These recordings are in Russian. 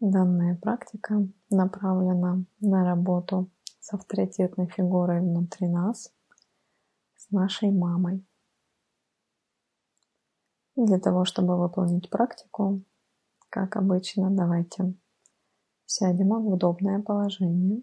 Данная практика направлена на работу с авторитетной фигурой внутри нас, с нашей мамой. Для того, чтобы выполнить практику, как обычно, давайте сядем в удобное положение.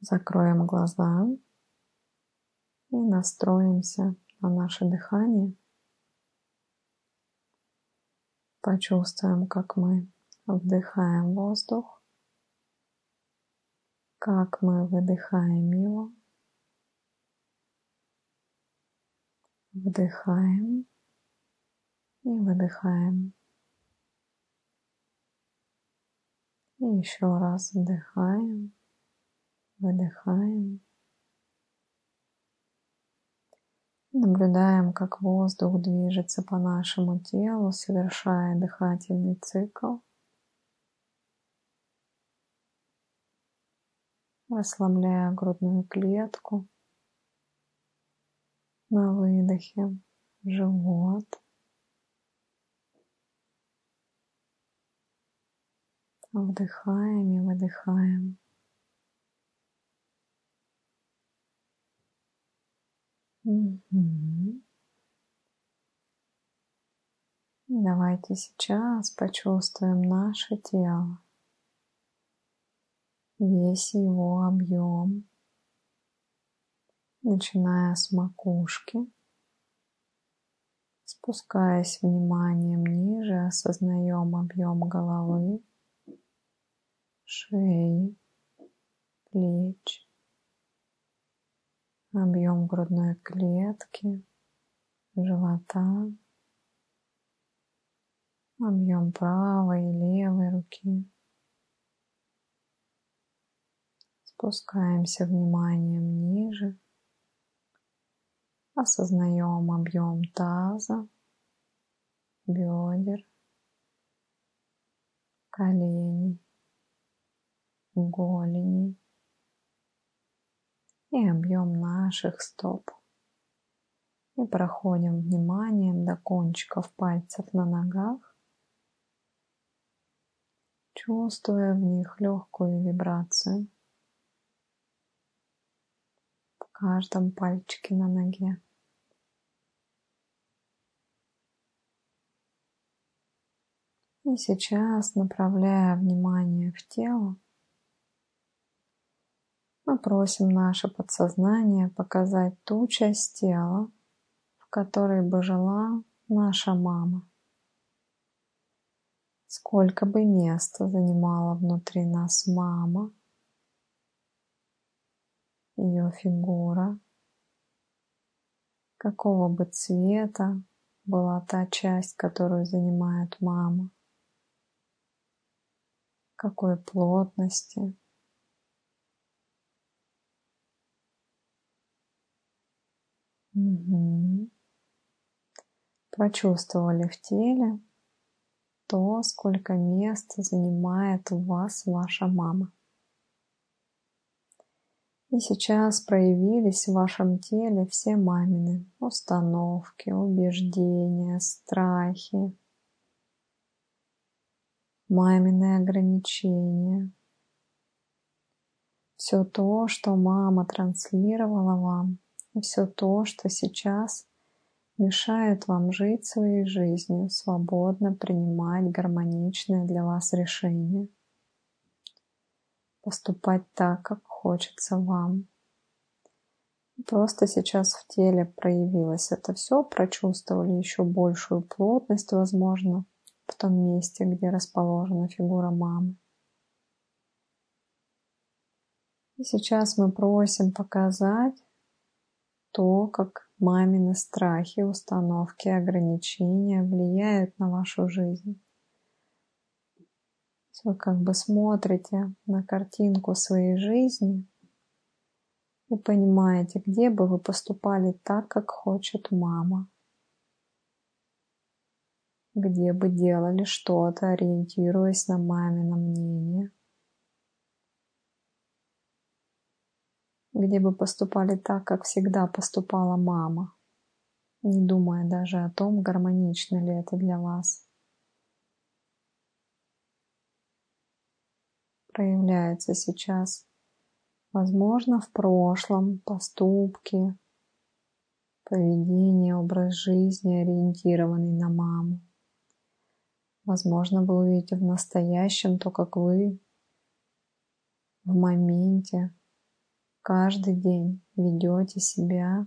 Закроем глаза и настроимся на наше дыхание. Почувствуем, как мы вдыхаем воздух, как мы выдыхаем его. Вдыхаем и выдыхаем. И еще раз вдыхаем, выдыхаем. Наблюдаем, как воздух движется по нашему телу, совершая дыхательный цикл. Расслабляя грудную клетку. На выдохе живот. Вдыхаем и выдыхаем. Угу. Давайте сейчас почувствуем наше тело, весь его объем, начиная с макушки, спускаясь вниманием ниже, осознаем объем головы, шеи, плеч, объем грудной клетки, живота, объем правой и левой руки. Спускаемся вниманием ниже, осознаем объем таза, бедер, коленей, голеней, и объем наших стоп. И проходим вниманием до кончиков пальцев на ногах, чувствуя в них легкую вибрацию в каждом пальчике на ноге. И сейчас, направляя внимание в тело, мы просим наше подсознание показать ту часть тела, в которой бы жила наша мама. Сколько бы места занимала внутри нас мама, ее фигура, какого бы цвета была та часть, которую занимает мама, какой плотности, Угу. Почувствовали в теле то, сколько места занимает у вас ваша мама. И сейчас проявились в вашем теле все мамины установки, убеждения, страхи, мамины ограничения. Все то, что мама транслировала вам – и все то, что сейчас мешает вам жить своей жизнью, свободно принимать гармоничные для вас решения, поступать так, как хочется вам. Просто сейчас в теле проявилось это все, прочувствовали еще большую плотность, возможно, в том месте, где расположена фигура мамы. И сейчас мы просим показать, то, как мамины страхи, установки, ограничения влияют на вашу жизнь. Вы как бы смотрите на картинку своей жизни и понимаете, где бы вы поступали так, как хочет мама. Где бы делали что-то, ориентируясь на мамино мнение – где бы поступали так, как всегда поступала мама, не думая даже о том, гармонично ли это для вас. Проявляется сейчас, возможно, в прошлом, поступки, поведение, образ жизни, ориентированный на маму. Возможно, вы увидите в настоящем то, как вы в моменте каждый день ведете себя,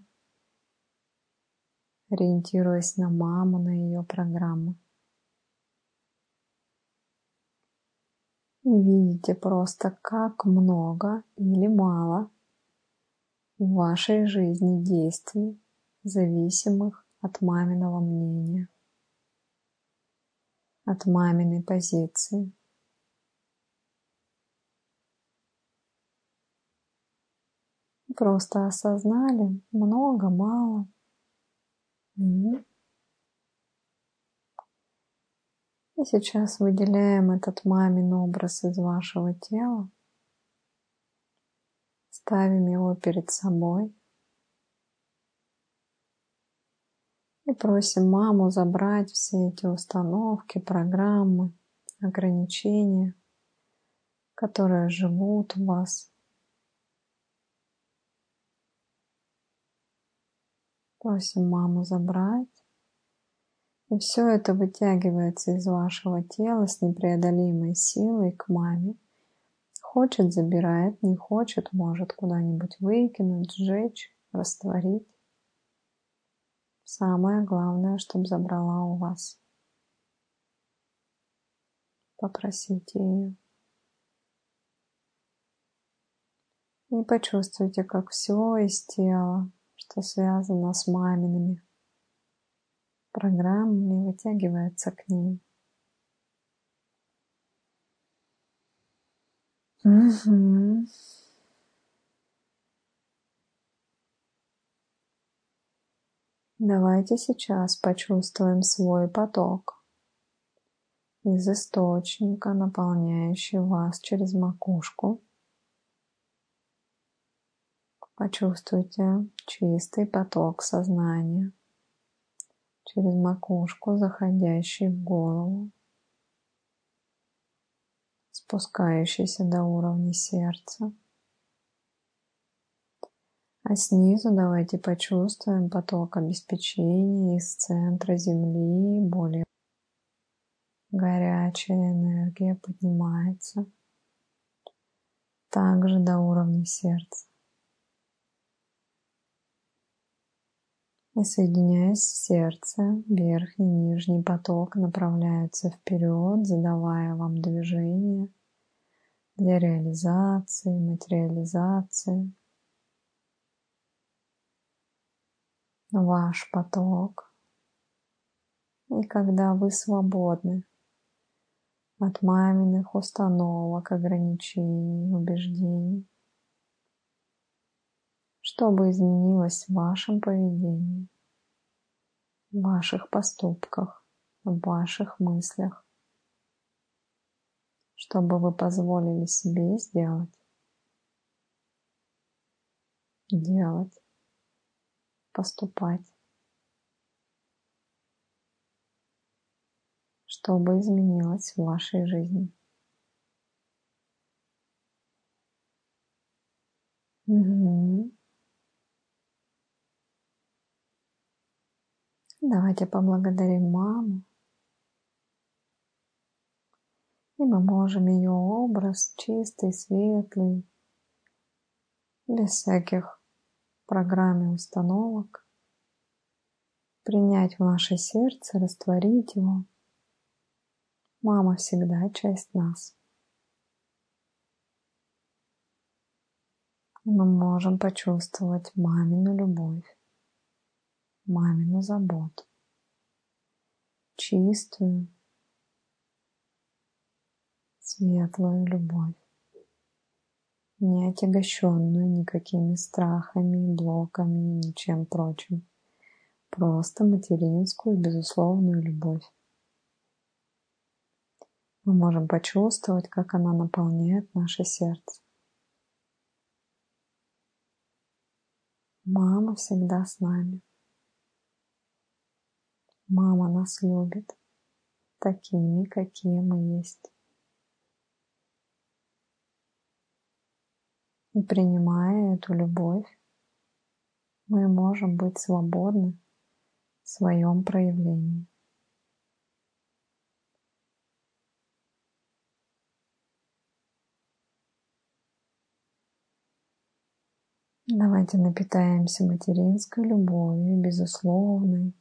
ориентируясь на маму, на ее программы. И видите просто, как много или мало в вашей жизни действий, зависимых от маминого мнения от маминой позиции. Просто осознали много, мало. И сейчас выделяем этот мамин образ из вашего тела, ставим его перед собой – И просим маму забрать все эти установки, программы, ограничения, которые живут в вас. Просим маму забрать. И все это вытягивается из вашего тела с непреодолимой силой к маме. Хочет, забирает, не хочет, может куда-нибудь выкинуть, сжечь, растворить. Самое главное, чтобы забрала у вас. Попросите ее. И почувствуйте, как все из тела, что связано с мамиными программами, вытягивается к ней. Угу. Давайте сейчас почувствуем свой поток из источника, наполняющий вас через макушку. Почувствуйте чистый поток сознания через макушку, заходящий в голову, спускающийся до уровня сердца. А снизу давайте почувствуем поток обеспечения из центра Земли, более горячая энергия поднимается также до уровня сердца. И соединяясь с сердцем, верхний и нижний поток направляются вперед, задавая вам движение для реализации, материализации. ваш поток. И когда вы свободны от маминых установок, ограничений, убеждений, что бы изменилось в вашем поведении, в ваших поступках, в ваших мыслях, чтобы вы позволили себе сделать, делать поступать, чтобы изменилось в вашей жизни. Угу. Давайте поблагодарим маму. И мы можем ее образ чистый, светлый, без всяких программе установок, принять в наше сердце, растворить его. Мама всегда часть нас. Мы можем почувствовать мамину любовь, мамину заботу, чистую, светлую любовь не отягощенную никакими страхами, блоками ничем прочим. Просто материнскую безусловную любовь. Мы можем почувствовать, как она наполняет наше сердце. Мама всегда с нами. Мама нас любит такими, какие мы есть. И принимая эту любовь, мы можем быть свободны в своем проявлении. Давайте напитаемся материнской любовью, безусловной,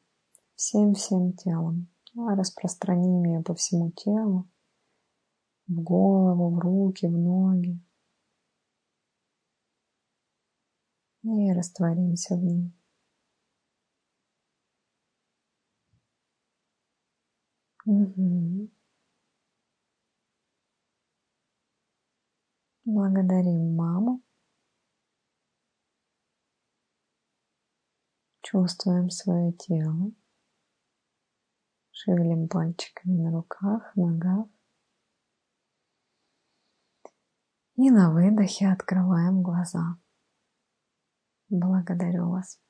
всем-всем телом. Распространим ее по всему телу, в голову, в руки, в ноги. И растворимся в ней. Угу. Благодарим маму Чувствуем свое тело. Шевелим пальчиками на руках, ногах. И на выдохе открываем глаза. Благодарю вас.